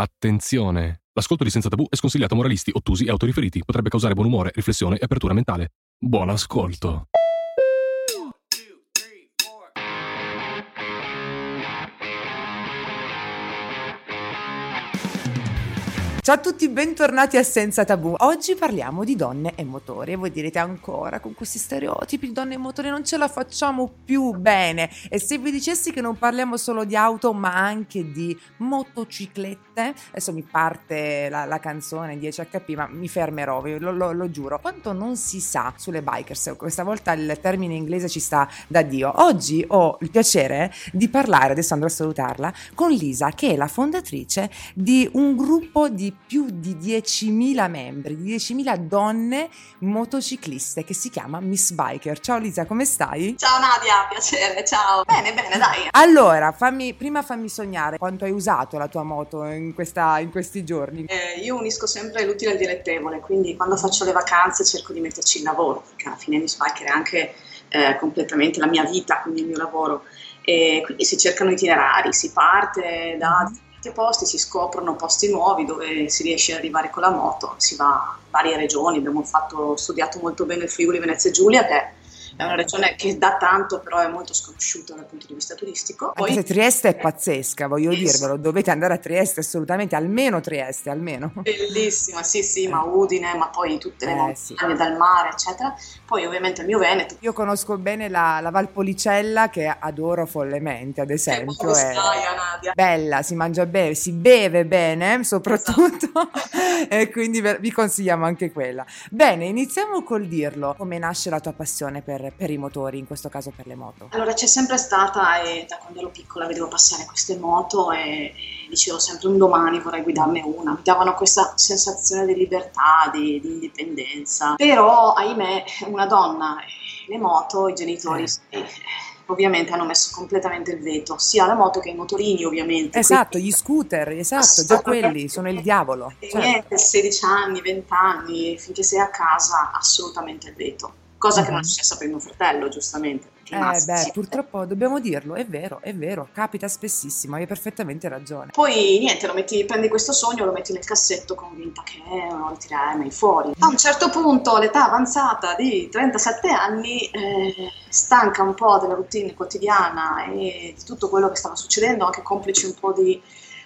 Attenzione! L'ascolto di Senza Tabù è sconsigliato a moralisti, ottusi e autoriferiti. Potrebbe causare buon umore, riflessione e apertura mentale. Buon ascolto! Ciao a tutti, bentornati a Senza Tabù. Oggi parliamo di donne e motori e voi direte ancora con questi stereotipi di donne e motori non ce la facciamo più bene. E se vi dicessi che non parliamo solo di auto ma anche di motociclette, adesso mi parte la, la canzone 10 HP ma mi fermerò, lo, lo, lo giuro. Quanto non si sa sulle bikers, questa volta il termine inglese ci sta da Dio. Oggi ho il piacere di parlare, adesso andrò a salutarla, con Lisa che è la fondatrice di un gruppo di più di 10.000 membri, di 10.000 donne motocicliste che si chiama Miss Biker. Ciao Lisa, come stai? Ciao Nadia, piacere, ciao. Bene, bene, dai. Allora, fammi, prima fammi sognare quanto hai usato la tua moto in, questa, in questi giorni. Eh, io unisco sempre l'utile al dilettevole, quindi quando faccio le vacanze cerco di metterci il lavoro, perché alla fine Miss Biker è anche eh, completamente la mia vita, quindi il mio lavoro. E quindi si cercano itinerari, si parte da mm-hmm posti, si scoprono posti nuovi dove si riesce ad arrivare con la moto, si va a varie regioni, abbiamo fatto, studiato molto bene il Friuli Venezia Giulia che è una regione che dà tanto, però è molto sconosciuta dal punto di vista turistico. Poi, Anche se Trieste è pazzesca, voglio es- dirvelo, dovete andare a Trieste assolutamente, almeno Trieste, almeno. Bellissima, sì, sì, ma Udine, ma poi tutte le eh, montagne sì. dal mare, eccetera. Poi ovviamente il mio Veneto. Io conosco bene la, la Valpolicella che adoro follemente, ad esempio. È Nadia? bella, si mangia bene, si beve bene, soprattutto, esatto. e quindi vi consigliamo anche quella. Bene, iniziamo col dirlo. Come nasce la tua passione per per, i motori, in questo caso per le moto? Allora c'è sempre stata, e da quando ero piccola vedevo passare queste moto e, e dicevo sempre un domani vorrei guidarne una, mi davano questa sensazione di libertà, di, di indipendenza, però ahimè una donna e le moto, i genitori... Eh. ovviamente hanno messo completamente il veto, sia alla moto che ai motorini ovviamente. Esatto, Quindi, gli scooter, esatto, già quelli sono il diavolo. Certo. Niente, 16 anni, 20 anni, finché sei a casa, assolutamente il veto cosa che non è successa per mio fratello, giustamente. Eh beh, purtroppo dobbiamo dirlo, è vero, è vero, capita spessissimo, hai perfettamente ragione. Poi niente, lo metti, prendi questo sogno, lo metti nel cassetto convinta che non lo tirerai mai fuori. A un certo punto, all'età avanzata di 37 anni, eh, stanca un po' della routine quotidiana e di tutto quello che stava succedendo, anche complice un po' di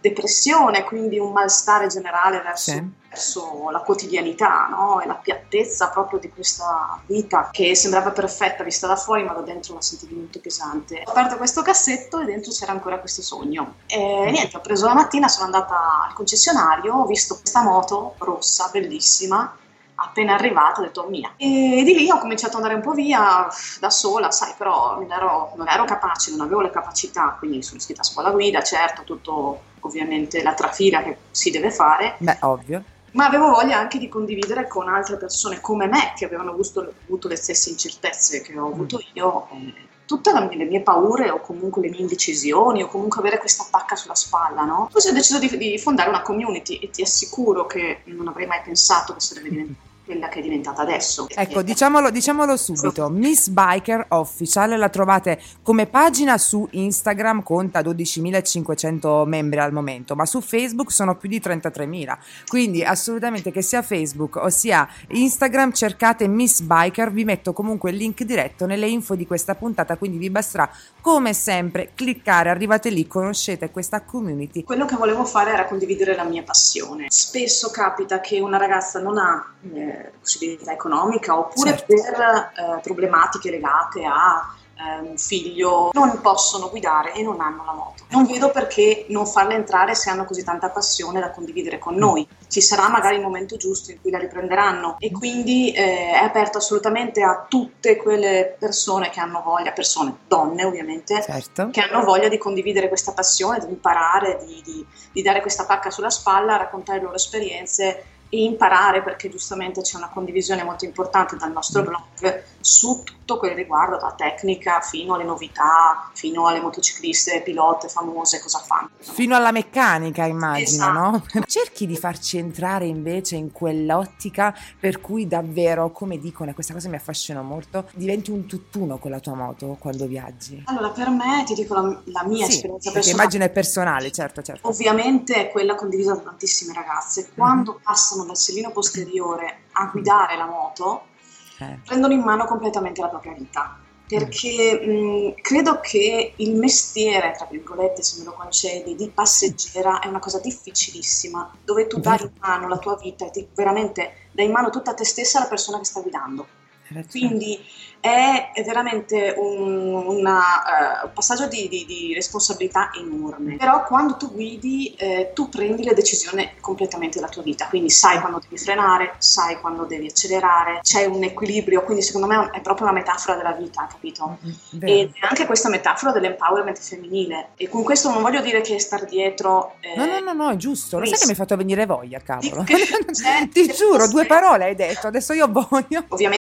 depressione, quindi un malstare generale verso, sì. verso la quotidianità no? e la piattezza proprio di questa vita che sembrava perfetta vista da fuori, ma da dentro la sentivi molto pesante. Ho aperto questo cassetto e dentro c'era ancora questo sogno. E niente, ho preso la mattina, sono andata al concessionario, ho visto questa moto rossa, bellissima, appena arrivata ho detto mia e di lì ho cominciato ad andare un po' via da sola sai però non ero, non ero capace non avevo le capacità quindi sono iscritta a scuola guida certo tutto ovviamente la trafila che si deve fare. Beh, ovvio. Ma avevo voglia anche di condividere con altre persone come me che avevano avuto, avuto le stesse incertezze che ho avuto mm. io. Eh, tutte le mie paure o comunque le mie indecisioni o comunque avere questa pacca sulla spalla, no? Così ho deciso di, di fondare una community e ti assicuro che non avrei mai pensato che sarebbe diventata quella che è diventata adesso. Ecco, diciamolo, diciamolo, subito, Miss Biker Official la trovate come pagina su Instagram, conta 12.500 membri al momento, ma su Facebook sono più di 33.000, quindi assolutamente che sia Facebook o sia Instagram cercate Miss Biker, vi metto comunque il link diretto nelle info di questa puntata, quindi vi basterà come sempre cliccare, arrivate lì, conoscete questa community. Quello che volevo fare era condividere la mia passione. Spesso capita che una ragazza non ha... Eh, possibilità economica oppure certo. per eh, problematiche legate a eh, un figlio, non possono guidare e non hanno la moto. Non vedo perché non farle entrare se hanno così tanta passione da condividere con noi. Ci sarà magari il momento giusto in cui la riprenderanno e quindi eh, è aperto assolutamente a tutte quelle persone che hanno voglia, persone, donne ovviamente, Certo. che hanno voglia di condividere questa passione, di imparare, di, di- di dare questa pacca sulla spalla, raccontare le loro esperienze e imparare perché giustamente c'è una condivisione molto importante dal nostro blog su tutto quel riguardo, da tecnica fino alle novità, fino alle motocicliste, pilote famose, cosa fanno. Fino alla meccanica, immagino, Esatto. no? Cerchi di farci entrare invece in quell'ottica per cui davvero, come dicono, e questa cosa mi affascina molto, diventi un tutt'uno con la tua moto quando viaggi. Allora, per me, ti dico la, la mia Sì, esperienza personale. immagino è personale, certo, certo. Ovviamente è quella condivisa da tantissime ragazze. Quando passano dal sellino posteriore a guidare la moto, Eh. prendono in mano completamente la propria vita. Perché mh, credo che il mestiere, tra virgolette, se me lo concedi, di passeggera è una cosa difficilissima, dove tu dai in mano la tua vita e ti, veramente dai in mano tutta te stessa alla persona che sta guidando. Quindi è, è veramente un, una, un passaggio di, di- di responsabilità enorme. Però quando tu guidi, eh, tu prendi le decisioni completamente della tua vita. Quindi sai quando devi frenare, sai quando devi accelerare, c'è un equilibrio. Quindi secondo me è proprio una metafora della vita, capito? Mm, vero. Ed è anche questa metafora dell'empowerment femminile. E con questo non voglio dire che star dietro. eh, No, no, no, no, è giusto. Lo sai che mi hai fatto venire voglia, cavolo. Ti giuro, due parole hai detto, adesso io voglio. Ovviamente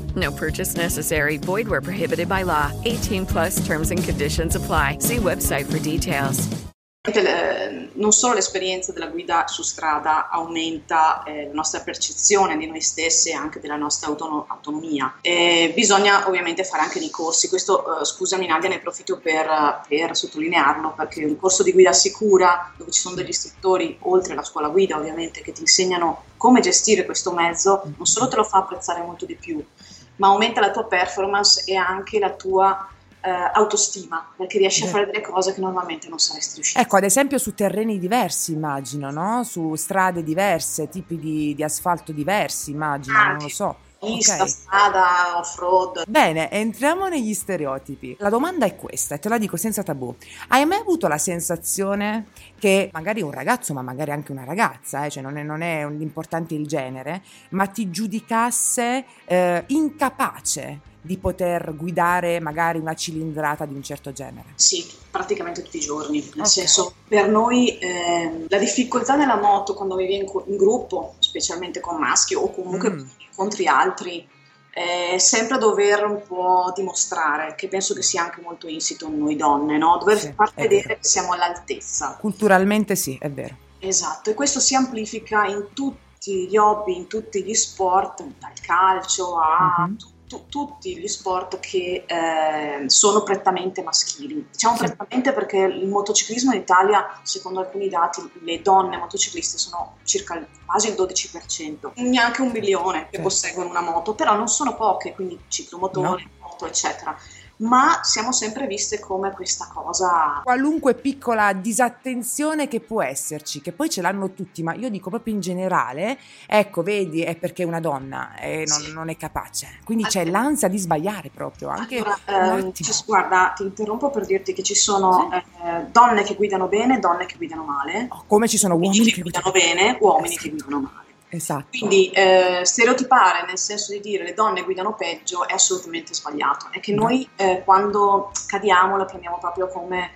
No purchase necessary. Void where prohibited by law. 18 plus terms and conditions apply. See website for details. non solo l'esperienza della guida su strada aumenta eh, la nostra percezione di noi stesse e anche della nostra autono- autonomia. Eh, bisogna ovviamente fare anche dei corsi, questo eh, scusami Nadia ne approfitto per, per sottolinearlo perché un corso di guida sicura dove ci sono degli istruttori oltre alla scuola guida ovviamente che ti insegnano come gestire questo mezzo non solo te lo fa apprezzare molto di più ma aumenta la tua performance e anche la tua eh, autostima perché riesci a fare delle cose che normalmente non saresti riuscito. Ecco, ad esempio su terreni diversi, immagino, no? Su strade diverse, tipi di, di asfalto diversi, immagino, non lo Anche. so. Pista, Ok. strada, off-road. Bene, entriamo negli stereotipi. La domanda è questa, e te la dico senza tabù. Hai mai avuto la sensazione che magari un ragazzo, ma magari anche una ragazza, eh, cioè non è, non è importante il genere, ma ti giudicasse eh, incapace di poter guidare magari una cilindrata di un certo genere? Sì, praticamente tutti i giorni. Nel Ok. senso, per noi ehm, la difficoltà nella moto quando vivi in, in gruppo, specialmente con maschi o comunque Mm. incontri altri, è sempre dover un po' dimostrare, che penso che sia anche molto insito in noi donne, no? Dover Sì, far vedere vero. che siamo all'altezza. Culturalmente sì, è vero. Esatto, e questo si amplifica in tutti gli hobby, in tutti gli sport, dal calcio a Mhm. tu- tu- tutti gli sport che eh, sono prettamente maschili. Diciamo Sì. prettamente perché il motociclismo in Italia, secondo alcuni dati, le donne motocicliste sono circa quasi il 12%, neanche un milione che Certo. posseggono una moto, però non sono poche, quindi ciclomotore, moto, eccetera. Ma siamo sempre viste come questa cosa Qualunque piccola disattenzione che può esserci, che poi ce l'hanno tutti, ma io dico proprio in generale, ecco, vedi, è perché una donna e non, Sì. non è capace. Quindi c'è Allora- l'ansia di sbagliare proprio, anche Allora, ci- guarda, ti interrompo per dirti che ci sono eh, donne che guidano bene donne che guidano male, Oh, Come ci sono uomini che che guidano bene, uomini Esatto. che guidano male. Esatto. Quindi eh, stereotipare nel senso di dire le donne guidano peggio è assolutamente sbagliato. È che No. noi eh, quando cadiamo la prendiamo proprio come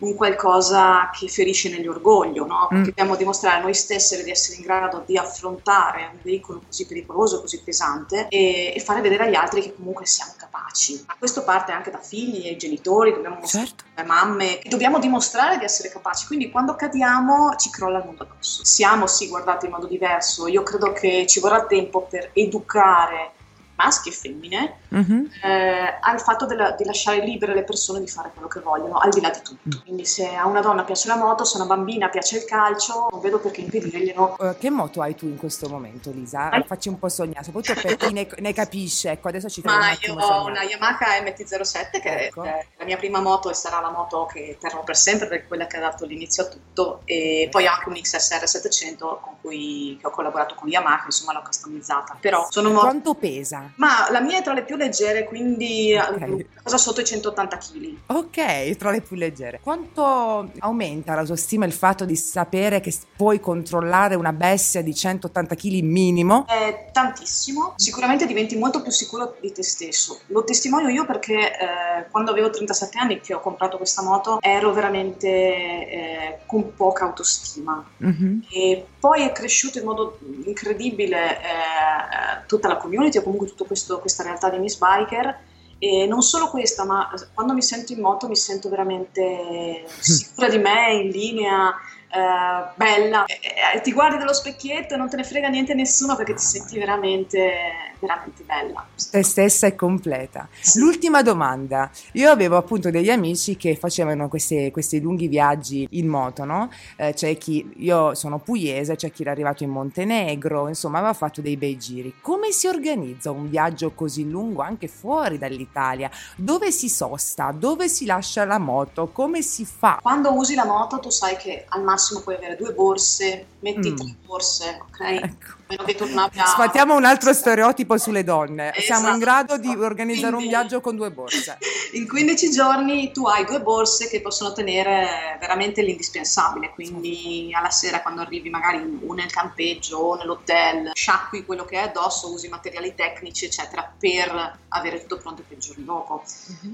un qualcosa che ferisce nell'orgoglio, no? Mm. Dobbiamo dimostrare a noi stesse di essere in grado di affrontare un veicolo così pericoloso, così pesante e, e fare vedere agli altri che comunque siamo capaci. Ma questo parte anche da figli e genitori, dobbiamo mostrare Certo. le mamme, dobbiamo dimostrare di essere capaci, quindi quando cadiamo ci crolla il mondo addosso. Siamo sì guardati in modo diverso, io credo che ci vorrà tempo per educare maschi e femmine, Mhm. eh, al fatto della- di lasciare libere le persone di fare quello che vogliono, al di là di tutto. Mm. Quindi se a una donna piace la moto, se a una bambina piace il calcio, non vedo perché impedirglielo. Eh, che moto hai tu in questo momento, Lisa? Ah. Facci un po' sognare, soprattutto per chi ne, ne capisce. Ecco, adesso ci Ma io ho sognare. una Yamaha MT-07 che Ecco. è la mia prima moto e sarà la moto che terrò per sempre perché è quella che ha dato l'inizio a tutto e poi ho anche un XSR 700 con cui ho collaborato con Yamaha, insomma l'ho customizzata. Però sono moto Quanto pesa? ma la mia è tra le più leggere, quindi Ok. eh, cosa sotto i 180 kg. Ok, tra le più leggere. Quanto aumenta la tua stima il fatto di sapere che puoi controllare una bestia di 180 kg minimo? È tantissimo, sicuramente diventi molto più sicuro di te stesso. Lo testimonio io perché eh, quando avevo 37 anni che ho comprato questa moto ero veramente eh, con poca autostima. Mhm. E poi è cresciuto in modo incredibile eh, tutta la community o comunque tutta questa realtà di Miss Biker. E non solo questa, ma quando mi sento in moto mi sento veramente sicura di me, in linea, eh, bella. E- e- ti guardi dallo specchietto e non te ne frega niente nessuno perché ti senti veramente, veramente bella. Te stessa e completa. L'ultima domanda. Io avevo appunto degli amici che facevano queste- questi lunghi viaggi in moto, no? Eh, c'è chi, io sono pugliese, c'è chi era arrivato in Montenegro, insomma aveva fatto dei bei giri. Come si organizza un viaggio così lungo anche fuori dall'Italia? Dove si sosta? Dove si lascia la moto? Come si fa? Quando usi la moto tu sai che al massimo puoi avere due borse, metti Mm. tre borse, ok? Ecco. Meno che tu non abbia... Sfattiamo un altro stereotipo sulle donne. Siamo in Esatto. grado di organizzare un Quindi- viaggio con due borse. In 15 giorni tu hai due borse che possono tenere veramente l'indispensabile, quindi alla sera quando arrivi magari o nel campeggio o nell'hotel, sciacqui quello che hai addosso, usi materiali tecnici eccetera per avere tutto pronto per il giorno dopo.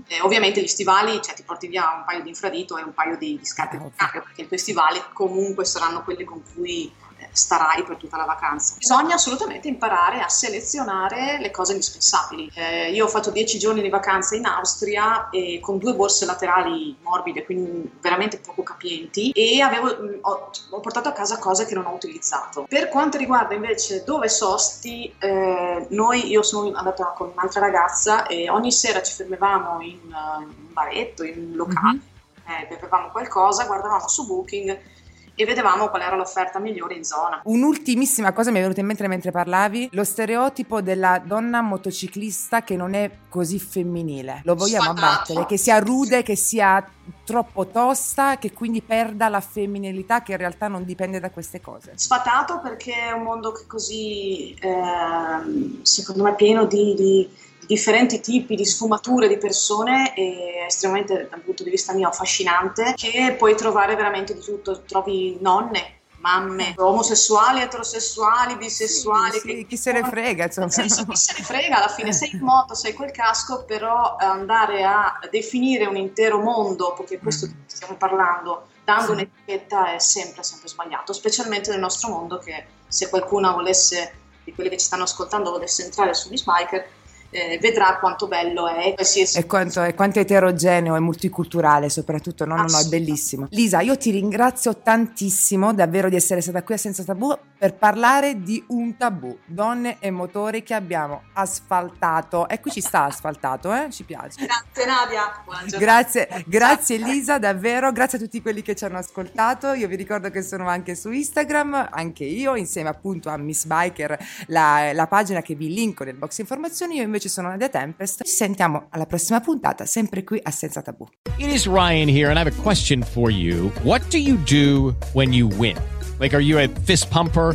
Eh, ovviamente gli stivali, cioè ti porti via un paio di infradito e un paio di, di scarpe Ah, di cambio, perché i tuoi stivali comunque saranno quelli con cui starai per tutta la vacanza. Bisogna assolutamente imparare a selezionare le cose indispensabili. Eh, io ho fatto 10 giorni di vacanza in Austria e con due borse laterali morbide, quindi veramente poco capienti, e avevo, mh, ho, ho portato a casa cose che non ho utilizzato. Per quanto riguarda invece dove sosti, eh, noi, io sono andata con un'altra ragazza e ogni sera ci fermavamo in, eh, in un baretto, in un locale, eh, bevevamo qualcosa, guardavamo su Booking e vedevamo qual era l'offerta migliore in zona. Un'ultimissima cosa mi è venuta in mente mentre parlavi, lo stereotipo della donna motociclista che non è così femminile. Lo vogliamo Sfatato. abbattere, che sia rude, che sia troppo tosta, che quindi perda la femminilità che in realtà non dipende da queste cose. Sfatato perché è un mondo che così, ehm, secondo me, pieno di, di- di differenti tipi di sfumature di persone e estremamente, dal punto di vista mio, affascinante, che puoi trovare veramente di tutto. Trovi nonne, mamme, omosessuali, eterosessuali, bisessuali. Sì, sì, chi se ne frega, insomma. Senso, chi se ne frega, alla fine sei in moto, sei col casco, però eh, andare a definire un intero mondo, perché questo Mm. stiamo parlando, dando Sì. un'etichetta è sempre, sempre sbagliato, specialmente nel nostro mondo che se qualcuno volesse, di quelli che ci stanno ascoltando, volesse entrare su Miss Biker, eh, vedrà quanto bello è qualsiasi E quanto, e quanto è eterogeneo e multiculturale soprattutto, no, no, no, è bellissimo. Lisa, io ti ringrazio tantissimo davvero di essere stata qui a Senza Tabù per parlare di un tabù, donne e motori che abbiamo asfaltato. E qui ci sta asfaltato, eh? Ci piace. Grazie Nadia, buona giornata. Grazie, grazie Lisa, davvero, grazie a tutti quelli che ci hanno ascoltato. Io vi ricordo che sono anche su Instagram, anche io, insieme appunto a Miss Biker, la, la pagina che vi linko nel box informazioni. Io invece sono Nadia Tempest. Ci sentiamo alla prossima puntata, sempre qui a Senza Tabù. It is Ryan here, and I have a question for you. What do you do when you win? Like, are you a fist pumper?